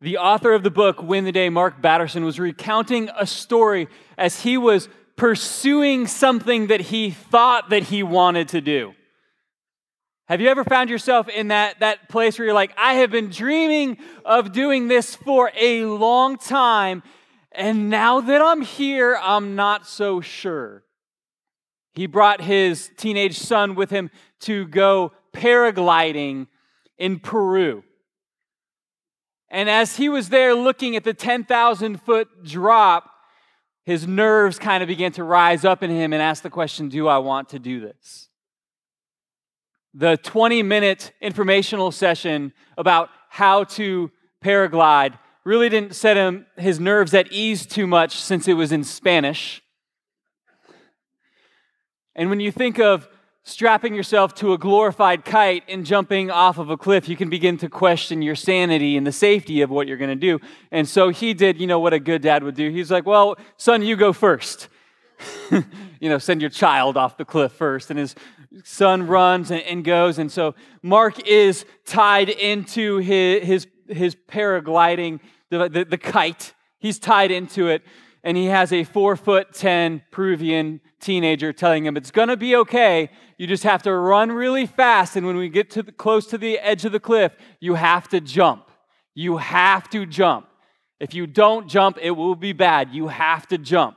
The author of the book, Win the Day, Mark Batterson, was recounting a story as he was pursuing something that he thought that he wanted to do. Have you ever found yourself in that, that place where you're like, I have been dreaming of doing this for a long time, and now that I'm here, I'm not so sure. He brought his teenage son with him to go paragliding in Peru. And as he was there looking at the 10,000 foot drop, his nerves kind of began to rise up in him and ask the question Do I want to do this? The 20 minute informational session about how to paraglide really didn't set him his nerves at ease too much since it was in Spanish. And when you think of strapping yourself to a glorified kite and jumping off of a cliff, you can begin to question your sanity and the safety of what you're going to do. And so he did, you know, what a good dad would do. He's like, well, son, you go first. you know, send your child off the cliff first. And his son runs and, and goes. And so Mark is tied into his, his, his paragliding, the, the, the kite. He's tied into it. And he has a four foot 10 Peruvian teenager telling him, It's going to be okay. You just have to run really fast. And when we get to the, close to the edge of the cliff, you have to jump. You have to jump. If you don't jump, it will be bad. You have to jump.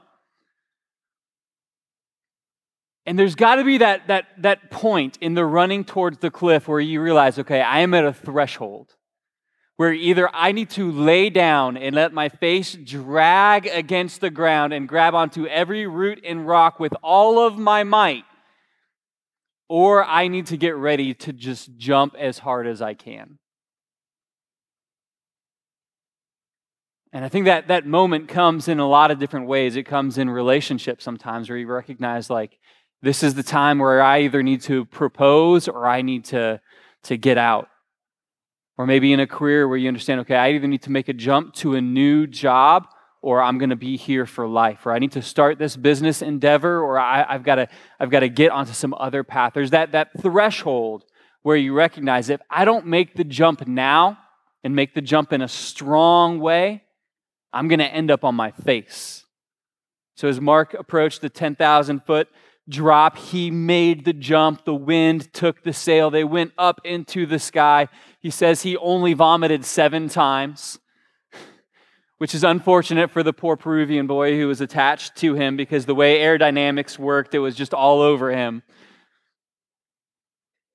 And there's got to be that, that, that point in the running towards the cliff where you realize, okay, I am at a threshold where either I need to lay down and let my face drag against the ground and grab onto every root and rock with all of my might, or I need to get ready to just jump as hard as I can. And I think that that moment comes in a lot of different ways. It comes in relationships sometimes where you recognize, like, this is the time where I either need to propose or I need to, to get out. Or maybe in a career where you understand, okay, I either need to make a jump to a new job or I'm going to be here for life, or I need to start this business endeavor, or I, have got to, I've got to get onto some other path. There's that, that threshold where you recognize if I don't make the jump now and make the jump in a strong way, I'm going to end up on my face. So as Mark approached the 10,000 foot drop, he made the jump. The wind took the sail. They went up into the sky. He says he only vomited seven times, which is unfortunate for the poor Peruvian boy who was attached to him because the way aerodynamics worked, it was just all over him.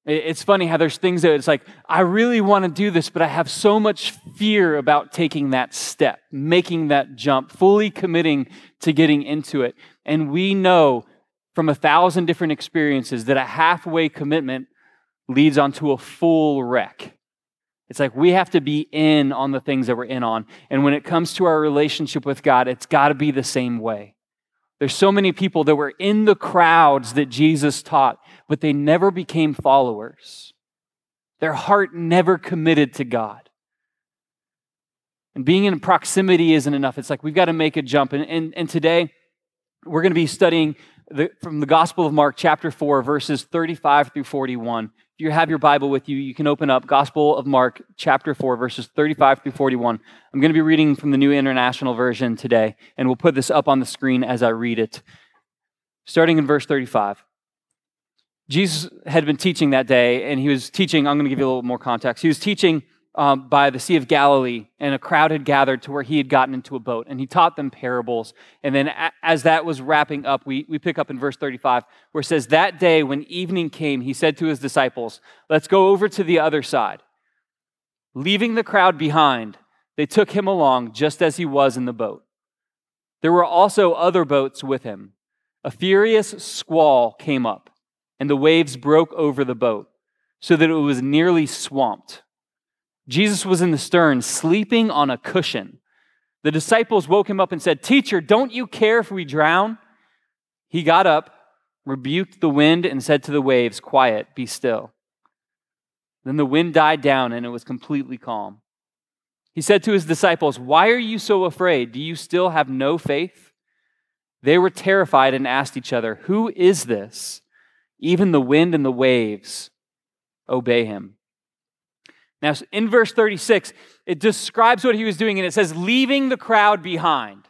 It's funny how there's things that it's like, I really want to do this, but I have so much fear about taking that step, making that jump, fully committing to getting into it. And we know from a thousand different experiences that a halfway commitment leads onto a full wreck. It's like we have to be in on the things that we're in on. And when it comes to our relationship with God, it's got to be the same way. There's so many people that were in the crowds that Jesus taught, but they never became followers. Their heart never committed to God. And being in proximity isn't enough. It's like we've got to make a jump. And, and, and today, we're going to be studying the, from the Gospel of Mark, chapter 4, verses 35 through 41. If you have your Bible with you, you can open up Gospel of Mark, chapter 4, verses 35 through 41. I'm going to be reading from the New International Version today, and we'll put this up on the screen as I read it. Starting in verse 35. Jesus had been teaching that day, and he was teaching, I'm going to give you a little more context. He was teaching um, by the Sea of Galilee, and a crowd had gathered to where he had gotten into a boat, and he taught them parables. And then, a- as that was wrapping up, we, we pick up in verse 35, where it says, That day when evening came, he said to his disciples, Let's go over to the other side. Leaving the crowd behind, they took him along just as he was in the boat. There were also other boats with him. A furious squall came up, and the waves broke over the boat, so that it was nearly swamped. Jesus was in the stern, sleeping on a cushion. The disciples woke him up and said, Teacher, don't you care if we drown? He got up, rebuked the wind, and said to the waves, Quiet, be still. Then the wind died down and it was completely calm. He said to his disciples, Why are you so afraid? Do you still have no faith? They were terrified and asked each other, Who is this? Even the wind and the waves obey him. Now, in verse 36, it describes what he was doing, and it says, leaving the crowd behind,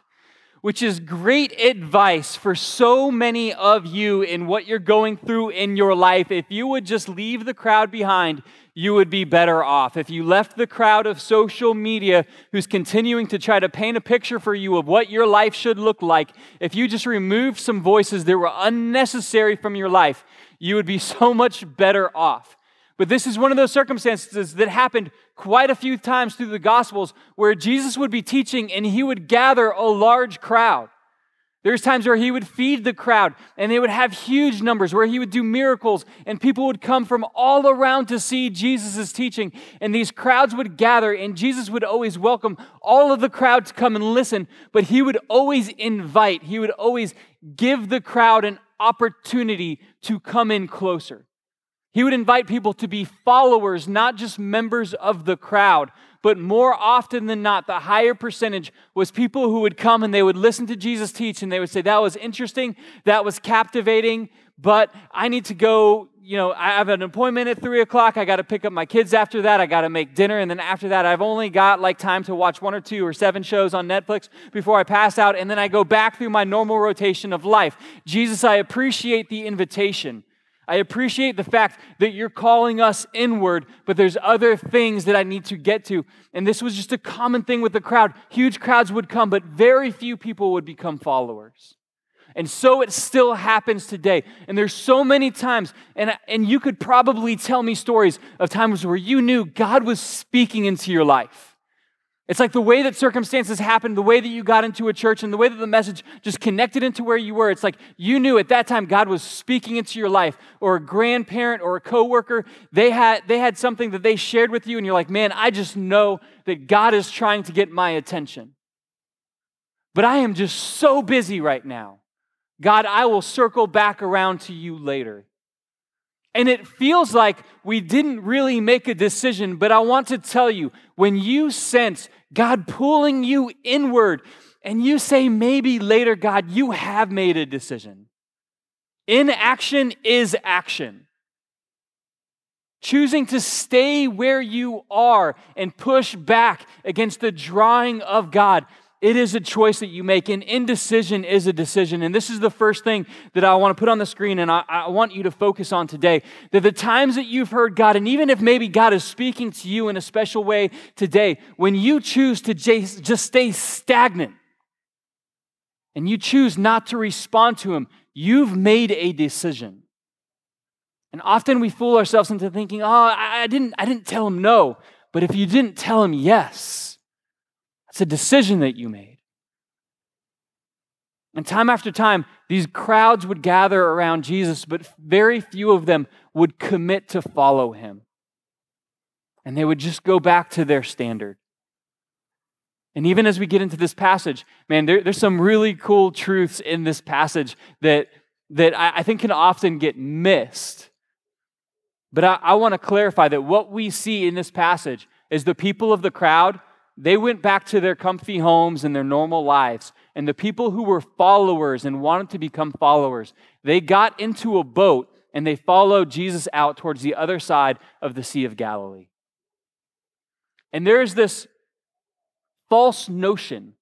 which is great advice for so many of you in what you're going through in your life. If you would just leave the crowd behind, you would be better off. If you left the crowd of social media who's continuing to try to paint a picture for you of what your life should look like, if you just removed some voices that were unnecessary from your life, you would be so much better off. But this is one of those circumstances that happened quite a few times through the Gospels where Jesus would be teaching and he would gather a large crowd. There's times where he would feed the crowd and they would have huge numbers, where he would do miracles and people would come from all around to see Jesus' teaching. And these crowds would gather and Jesus would always welcome all of the crowd to come and listen, but he would always invite, he would always give the crowd an opportunity to come in closer. He would invite people to be followers, not just members of the crowd. But more often than not, the higher percentage was people who would come and they would listen to Jesus teach and they would say, That was interesting, that was captivating, but I need to go. You know, I have an appointment at three o'clock. I got to pick up my kids after that. I got to make dinner. And then after that, I've only got like time to watch one or two or seven shows on Netflix before I pass out. And then I go back through my normal rotation of life. Jesus, I appreciate the invitation. I appreciate the fact that you're calling us inward, but there's other things that I need to get to. And this was just a common thing with the crowd. Huge crowds would come, but very few people would become followers. And so it still happens today. And there's so many times, and, and you could probably tell me stories of times where you knew God was speaking into your life. It's like the way that circumstances happened, the way that you got into a church, and the way that the message just connected into where you were. It's like you knew at that time God was speaking into your life, or a grandparent or a coworker. They had, they had something that they shared with you, and you're like, man, I just know that God is trying to get my attention. But I am just so busy right now. God, I will circle back around to you later. And it feels like we didn't really make a decision, but I want to tell you when you sense God pulling you inward and you say, maybe later, God, you have made a decision. Inaction is action. Choosing to stay where you are and push back against the drawing of God it is a choice that you make, and indecision is a decision. And this is the first thing that I want to put on the screen, and I, I, want you to focus on today. That the times that you've heard God, and even if maybe God is speaking to you in a special way today, when you choose to just, stay stagnant and you choose not to respond to Him, you've made a decision. And often we fool ourselves into thinking, oh, I didn't, I didn't tell Him no. But if you didn't tell Him yes, it's a decision that you made. And time after time, these crowds would gather around Jesus, but very few of them would commit to follow him. And they would just go back to their standard. And even as we get into this passage, man, there, there's some really cool truths in this passage that, that I, I think can often get missed. But I, I want to clarify that what we see in this passage is the people of the crowd they went back to their comfy homes and their normal lives. And the people who were followers and wanted to become followers, they got into a boat and they followed Jesus out towards the other side of the Sea of Galilee. And there's this false notion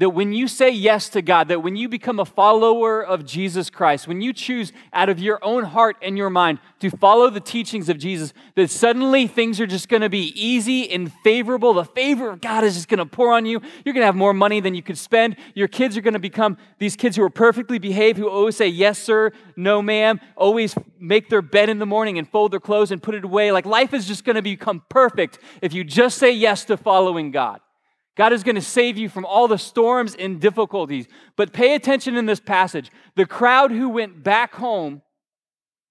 that when you say yes to God, that when you become a follower of Jesus Christ, when you choose out of your own heart and your mind to follow the teachings of Jesus, that suddenly things are just going to be easy and favorable. The favor of God is just going to pour on you. You're going to have more money than you could spend. Your kids are going to become these kids who are perfectly behaved, who always say yes, sir, no, ma'am, always make their bed in the morning and fold their clothes and put it away. Like life is just going to become perfect if you just say yes to following God. God is going to save you from all the storms and difficulties. But pay attention in this passage. The crowd who went back home,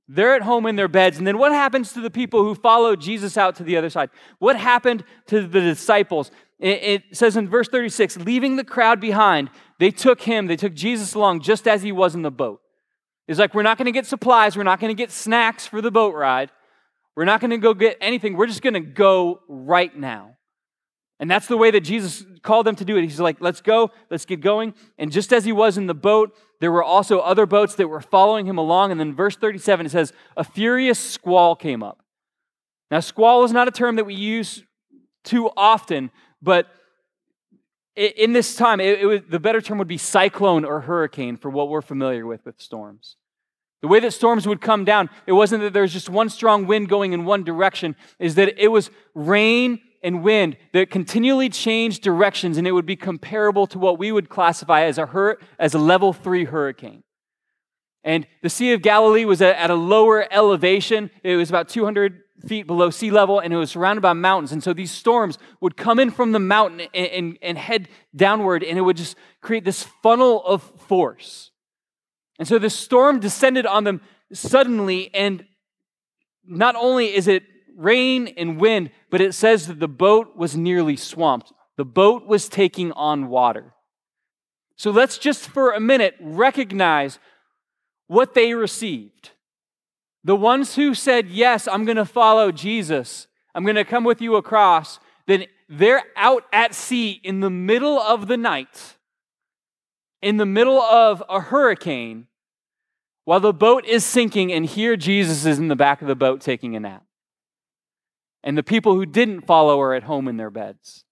they're at home in their beds. And then what happens to the people who followed Jesus out to the other side? What happened to the disciples? It, says in verse 36 leaving the crowd behind, they took him, they took Jesus along just as he was in the boat. It's like, we're not going to get supplies, we're not going to get snacks for the boat ride, we're not going to go get anything, we're just going to go right now. And that's the way that Jesus called them to do it. He's like, let's go, let's get going. And just as he was in the boat, there were also other boats that were following him along. And then verse 37, it says, a furious squall came up. Now, squall is not a term that we use too often, but in this time, it, it was, the better term would be cyclone or hurricane for what we're familiar with with storms. The way that storms would come down, it wasn't that there was just one strong wind going in one direction, is that it was rain and wind that continually changed directions, and it would be comparable to what we would classify as a, hur- as a level three hurricane. And the Sea of Galilee was at a lower elevation. It was about 200 feet below sea level, and it was surrounded by mountains. And so these storms would come in from the mountain and, and, and head downward, and it would just create this funnel of force. And so the storm descended on them suddenly, and not only is it rain and wind, but it says that the boat was nearly swamped. The boat was taking on water. So let's just for a minute recognize what they received. The ones who said, Yes, I'm going to follow Jesus, I'm going to come with you across, then they're out at sea in the middle of the night, in the middle of a hurricane, while the boat is sinking, and here Jesus is in the back of the boat taking a nap. And the people who didn't follow are at home in their beds.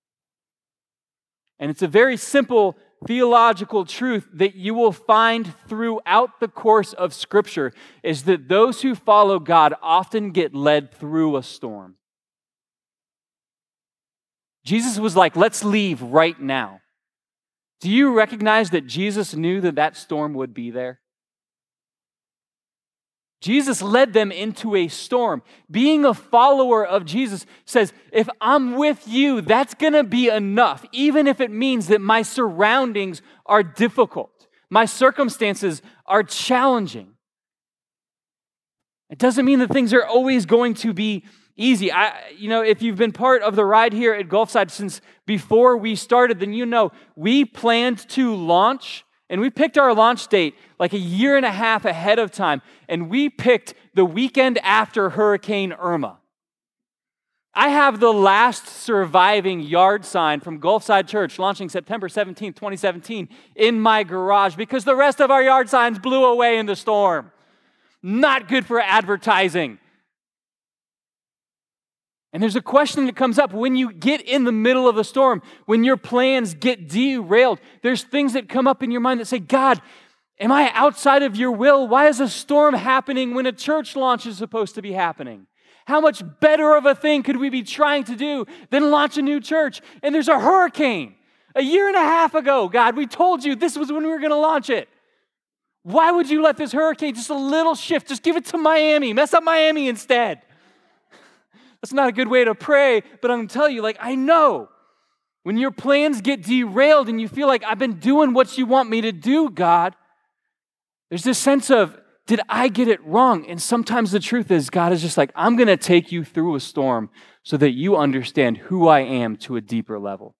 And it's a very simple theological truth that you will find throughout the course of Scripture is that those who follow God often get led through a storm. Jesus was like, let's leave right now. Do you recognize that Jesus knew that that storm would be there? Jesus led them into a storm. Being a follower of Jesus says, if I'm with you, that's going to be enough, even if it means that my surroundings are difficult, my circumstances are challenging. It doesn't mean that things are always going to be easy. I, you know, if you've been part of the ride here at Gulfside since before we started, then you know we planned to launch and we picked our launch date like a year and a half ahead of time, and we picked the weekend after Hurricane Irma. I have the last surviving yard sign from Gulfside Church launching September 17, 2017, in my garage because the rest of our yard signs blew away in the storm. Not good for advertising. And there's a question that comes up when you get in the middle of a storm, when your plans get derailed. There's things that come up in your mind that say, God, am I outside of your will? Why is a storm happening when a church launch is supposed to be happening? How much better of a thing could we be trying to do than launch a new church? And there's a hurricane. A year and a half ago, God, we told you this was when we were going to launch it. Why would you let this hurricane, just a little shift, just give it to Miami, mess up Miami instead? That's not a good way to pray, but I'm going to tell you, like, I know when your plans get derailed and you feel like I've been doing what you want me to do, God, there's this sense of, did I get it wrong? And sometimes the truth is, God is just like, I'm going to take you through a storm so that you understand who I am to a deeper level.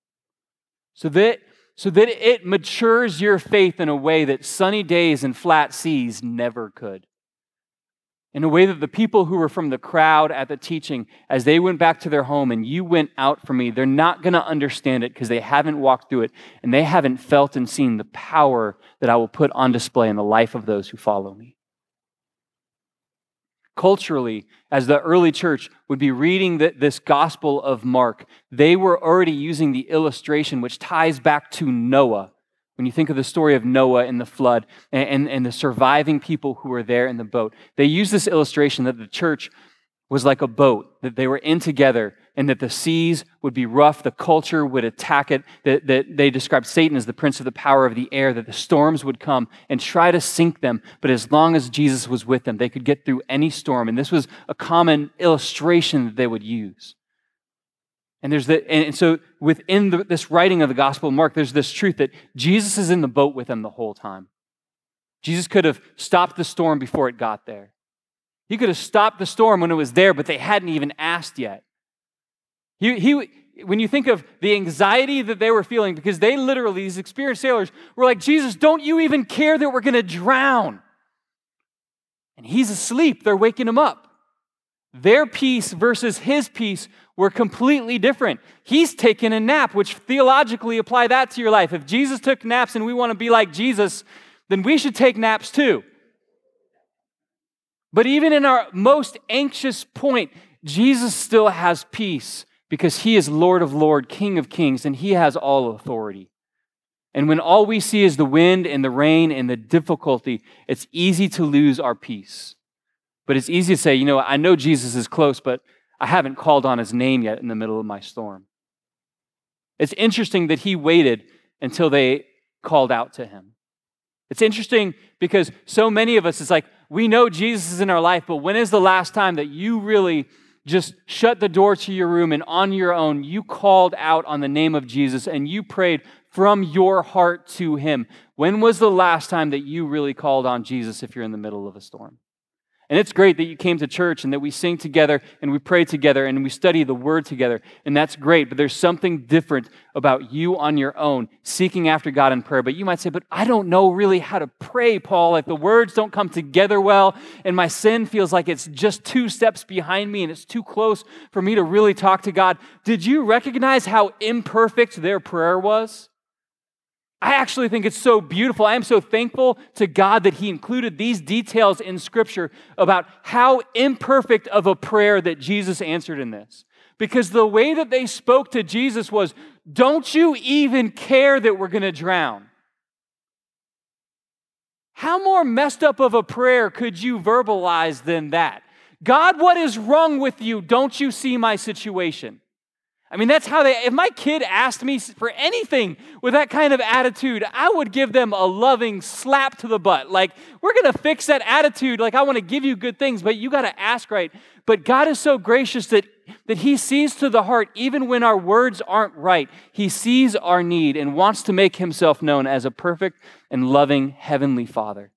So that, so that it matures your faith in a way that sunny days and flat seas never could in a way that the people who were from the crowd at the teaching, as they went back to their home and you went out for me, they're not going to understand it because they haven't walked through it and they haven't felt and seen the power that I will put on display in the life of those who follow me. Culturally, as the early church would be reading the, this gospel of Mark, they were already using the illustration which ties back to Noah when you think of the story of Noah and the flood and, and, and, the surviving people who were there in the boat, they use this illustration that the church was like a boat, that they were in together, and that the seas would be rough, the culture would attack it, that, that they described Satan as the prince of the power of the air, that the storms would come and try to sink them. But as long as Jesus was with them, they could get through any storm. And this was a common illustration that they would use. And there's the, and so within the, this writing of the Gospel of Mark, there's this truth that Jesus is in the boat with them the whole time. Jesus could have stopped the storm before it got there. He could have stopped the storm when it was there, but they hadn't even asked yet. He, he, when you think of the anxiety that they were feeling, because they literally, these experienced sailors, were like, Jesus, don't you even care that we're going to drown? And he's asleep. They're waking him up. Their peace versus his peace were completely different. He's taken a nap, which theologically apply that to your life. If Jesus took naps and we want to be like Jesus, then we should take naps too. But even in our most anxious point, Jesus still has peace because he is Lord of Lords, King of Kings, and he has all authority. And when all we see is the wind and the rain and the difficulty, it's easy to lose our peace. But it's easy to say, you know, I know Jesus is close, but I haven't called on his name yet in the middle of my storm. It's interesting that he waited until they called out to him. It's interesting because so many of us, it's like, we know Jesus is in our life, but when is the last time that you really just shut the door to your room and on your own, you called out on the name of Jesus and you prayed from your heart to Him? When was the last time that you really called on Jesus if you're in the middle of a storm? And it's great that you came to church and that we sing together and we pray together and we study the word together. And that's great. But there's something different about you on your own seeking after God in prayer. But you might say, but I don't know really how to pray, Paul. Like the words don't come together well. And my sin feels like it's just two steps behind me and it's too close for me to really talk to God. Did you recognize how imperfect their prayer was? I actually think it's so beautiful. I am so thankful to God that He included these details in Scripture about how imperfect of a prayer that Jesus answered in this. Because the way that they spoke to Jesus was, Don't you even care that we're going to drown? How more messed up of a prayer could you verbalize than that? God, what is wrong with you? Don't you see my situation? I mean, that's how they, if my kid asked me for anything with that kind of attitude, I would give them a loving slap to the butt. Like, we're going to fix that attitude. Like, I want to give you good things, but you got to ask right. But God is so gracious that, that He sees to the heart, even when our words aren't right. He sees our need and wants to make Himself known as a perfect and loving Heavenly Father.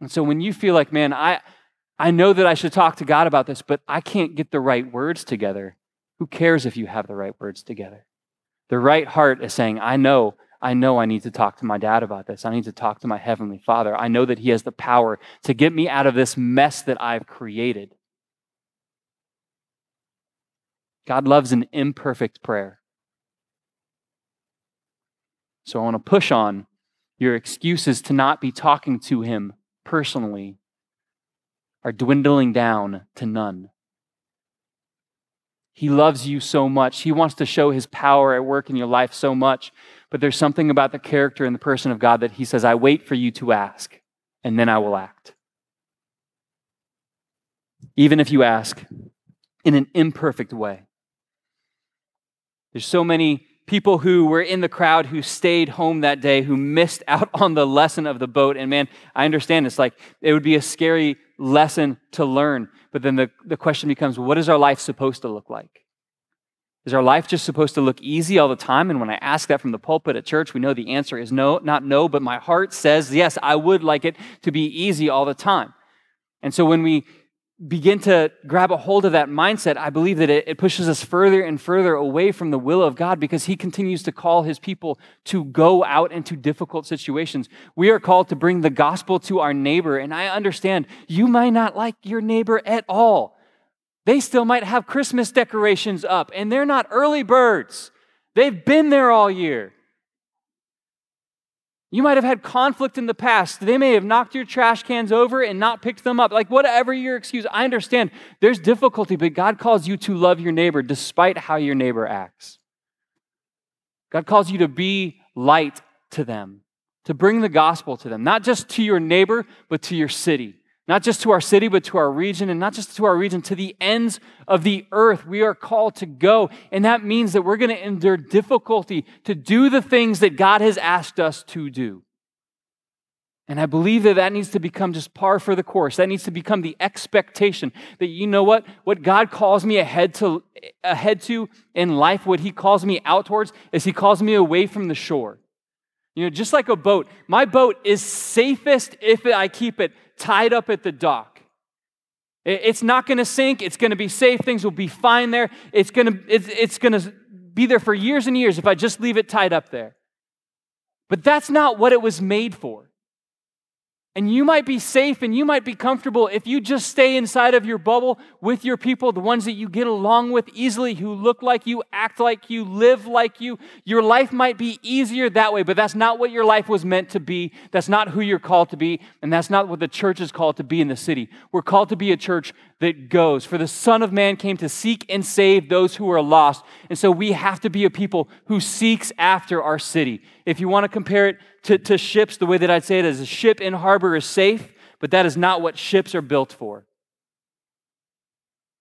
And so when you feel like, man, I, I know that I should talk to God about this, but I can't get the right words together. Who cares if you have the right words together? The right heart is saying, I know, I know I need to talk to my dad about this. I need to talk to my heavenly father. I know that he has the power to get me out of this mess that I've created. God loves an imperfect prayer. So I want to push on your excuses to not be talking to him personally are dwindling down to none. He loves you so much. He wants to show his power at work in your life so much. But there's something about the character and the person of God that he says, I wait for you to ask, and then I will act. Even if you ask in an imperfect way. There's so many people who were in the crowd who stayed home that day, who missed out on the lesson of the boat. And man, I understand it's like it would be a scary lesson to learn. But then the, the question becomes what is our life supposed to look like? Is our life just supposed to look easy all the time? And when I ask that from the pulpit at church, we know the answer is no, not no, but my heart says, yes, I would like it to be easy all the time. And so when we begin to grab a hold of that mindset, I believe that it, it, pushes us further and further away from the will of God because He continues to call His people to go out into difficult situations. We are called to bring the gospel to our neighbor, and I understand you might not like your neighbor at all. They still might have Christmas decorations up, and they're not early birds. They've been there all year. You might have had conflict in the past. They may have knocked your trash cans over and not picked them up. Like, whatever your excuse, I understand there's difficulty, but God calls you to love your neighbor despite how your neighbor acts. God calls you to be light to them, to bring the gospel to them, not just to your neighbor, but to your city. Not just to our city, but to our region, and not just to our region, to the ends of the earth. We are called to go. And that means that we're going to endure difficulty to do the things that God has asked us to do. And I believe that that needs to become just par for the course. That needs to become the expectation that you know what? What God calls me ahead to, ahead to in life, what He calls me out towards, is He calls me away from the shore. You know, just like a boat, my boat is safest if I keep it tied up at the dock. It's not going to sink. It's going to be safe. Things will be fine there. It's going to, it's, it's going to be there for years and years if I just leave it tied up there. But that's not what it was made for. And you might be safe and you might be comfortable if you just stay inside of your bubble with your people, the ones that you get along with easily, who look like you, act like you, live like you. Your life might be easier that way, but that's not what your life was meant to be. That's not who you're called to be. And that's not what the church is called to be in the city. We're called to be a church that goes. For the Son of Man came to seek and save those who are lost. And so we have to be a people who seeks after our city. If you want to compare it to, to ships, the way that I'd say it is a ship in harbor is safe, but that is not what ships are built for.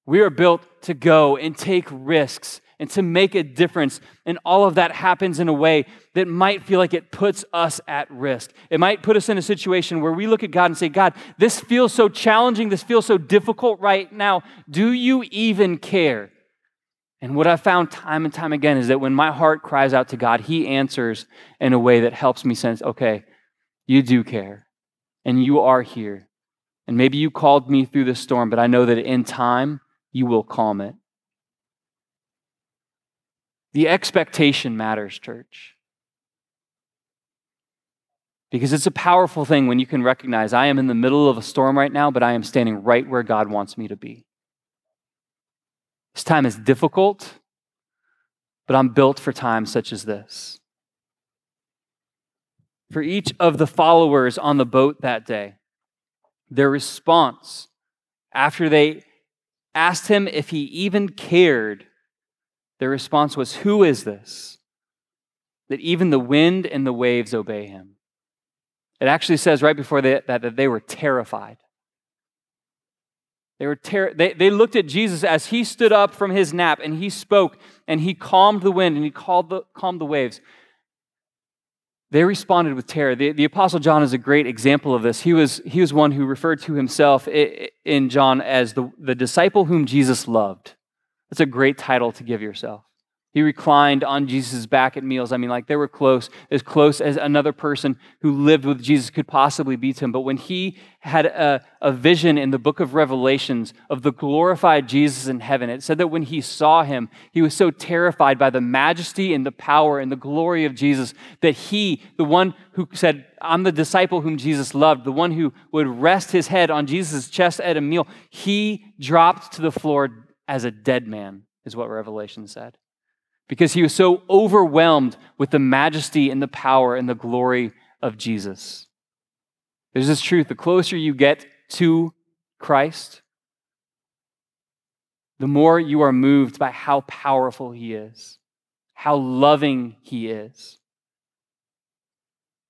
We are built to go and take risks and to make a difference. And all of that happens in a way that might feel like it puts us at risk. It might put us in a situation where we look at God and say, God, this feels so challenging. This feels so difficult right now. Do you even care? And what I've found time and time again is that when my heart cries out to God, He answers in a way that helps me sense, okay, you do care, and you are here. And maybe you called me through the storm, but I know that in time, you will calm it. The expectation matters, church. Because it's a powerful thing when you can recognize I am in the middle of a storm right now, but I am standing right where God wants me to be. This time is difficult, but I'm built for times such as this. For each of the followers on the boat that day, their response after they asked him if he even cared, their response was, Who is this? That even the wind and the waves obey him. It actually says right before that that they were terrified. They, were ter- they, they looked at Jesus as he stood up from his nap and he spoke and he calmed the wind and he called the, calmed the waves. They responded with terror. The, the Apostle John is a great example of this. He was, he was one who referred to himself in John as the, the disciple whom Jesus loved. That's a great title to give yourself. He reclined on Jesus' back at meals. I mean, like they were close, as close as another person who lived with Jesus could possibly be to him. But when he had a, a vision in the book of Revelations of the glorified Jesus in heaven, it said that when he saw him, he was so terrified by the majesty and the power and the glory of Jesus that he, the one who said, I'm the disciple whom Jesus loved, the one who would rest his head on Jesus' chest at a meal, he dropped to the floor as a dead man, is what Revelation said because he was so overwhelmed with the majesty and the power and the glory of Jesus. There's this truth the closer you get to Christ, the more you are moved by how powerful he is, how loving he is.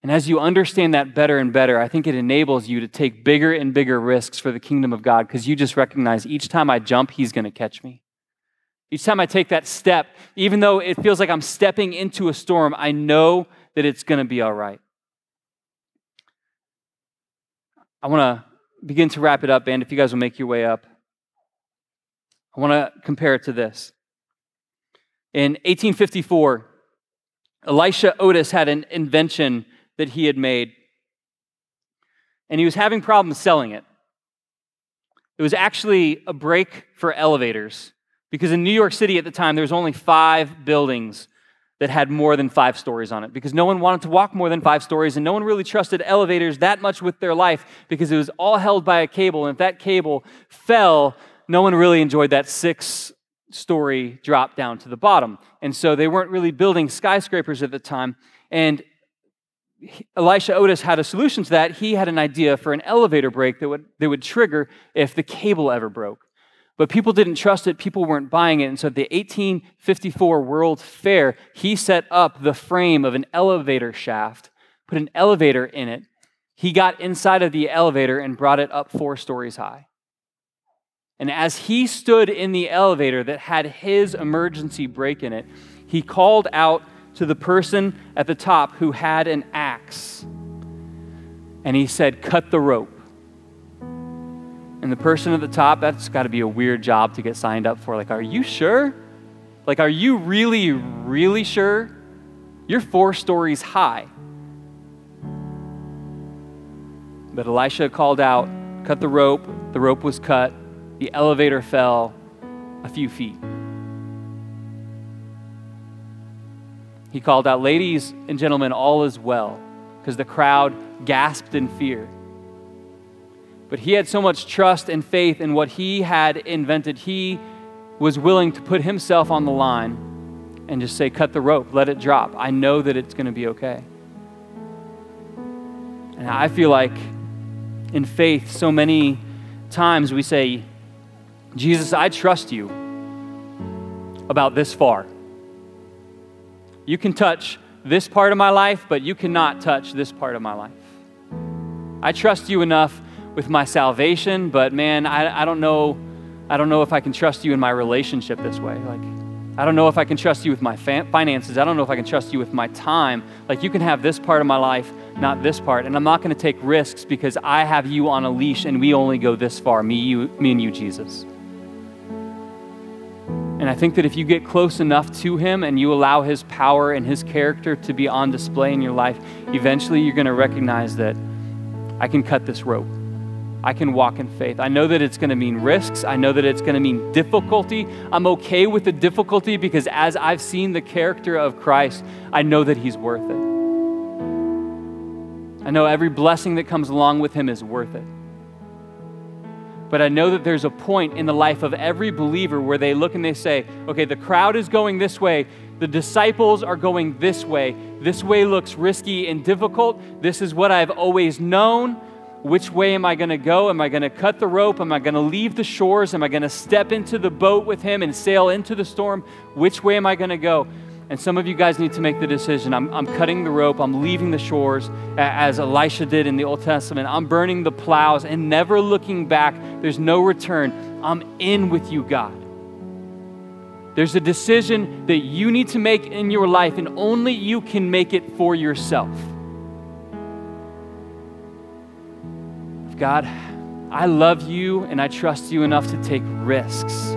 And as you understand that better and better, I think it enables you to take bigger and bigger risks for the kingdom of God because you just recognize each time I jump, he's going to catch me. Each time I take that step, even though it feels like I'm stepping into a storm, I know that it's going to be all right. I want to begin to wrap it up, and if you guys will make your way up, I want to compare it to this. In 1854, Elisha Otis had an invention that he had made, and he was having problems selling it. It was actually a brake for elevators. Because in New York City at the time, there was only five buildings that had more than five stories on it because no one wanted to walk more than five stories and no one really trusted elevators that much with their life because it was all held by a cable. And if that cable fell, no one really enjoyed that six story drop down to the bottom. And so they weren't really building skyscrapers at the time. And Elisha Otis had a solution to that. He had an idea for an elevator brake that would, that would trigger if the cable ever broke. But people didn't trust it, people weren't buying it. And so at the 1854 World Fair, he set up the frame of an elevator shaft, put an elevator in it. He got inside of the elevator and brought it up four stories high. And as he stood in the elevator that had his emergency brake in it, he called out to the person at the top who had an axe. And he said, Cut the rope. And the person at the top, that's got to be a weird job to get signed up for. Like, are you sure? Like, are you really, really sure? You're four stories high. But Elisha called out, cut the rope. The rope was cut. The elevator fell a few feet. He called out, Ladies and gentlemen, all is well, because the crowd gasped in fear. But he had so much trust and faith in what he had invented. He was willing to put himself on the line and just say, cut the rope, let it drop. I know that it's going to be okay. And I feel like in faith, so many times we say, Jesus, I trust you about this far. You can touch this part of my life, but you cannot touch this part of my life. I trust you enough with my salvation, but man, I, I don't know. I don't know if I can trust you in my relationship this way. Like, I don't know if I can trust you with my finances. I don't know if I can trust you with my time. Like, you can have this part of my life, not this part. And I'm not going to take risks because I have you on a leash and we only go this far me, you, me and you, Jesus. And I think that if you get close enough to Him and you allow His power and His character to be on display in your life, eventually you're going to recognize that I can cut this rope. I can walk in faith. I know that it's going to mean risks. I know that it's going to mean difficulty. I'm okay with the difficulty because as I've seen the character of Christ, I know that He's worth it. I know every blessing that comes along with Him is worth it. But I know that there's a point in the life of every believer where they look and they say, okay, the crowd is going this way. The disciples are going this way. This way looks risky and difficult. This is what I've always known. Which way am I going to go? Am I going to cut the rope? Am I going to leave the shores? Am I going to step into the boat with him and sail into the storm? Which way am I going to go? And some of you guys need to make the decision. I'm, I'm cutting the rope. I'm leaving the shores as Elisha did in the Old Testament. I'm burning the plows and never looking back. There's no return. I'm in with you, God. There's a decision that you need to make in your life, and only you can make it for yourself. God, I love you and I trust you enough to take risks.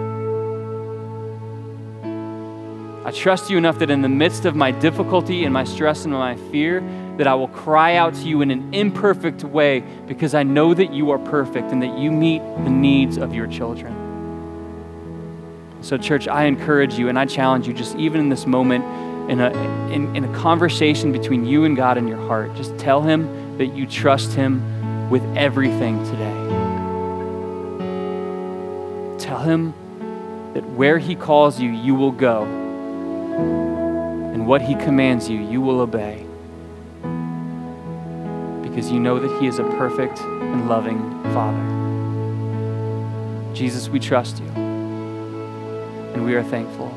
I trust you enough that in the midst of my difficulty and my stress and my fear, that I will cry out to you in an imperfect way because I know that you are perfect and that you meet the needs of your children. So, church, I encourage you and I challenge you, just even in this moment, in a, in, in a conversation between you and God in your heart, just tell Him that you trust Him with everything today. Tell Him that where He calls you, you will go and what He commands you, you will obey. Because you know that He is a perfect and loving Father. Jesus, we trust you, and we are thankful.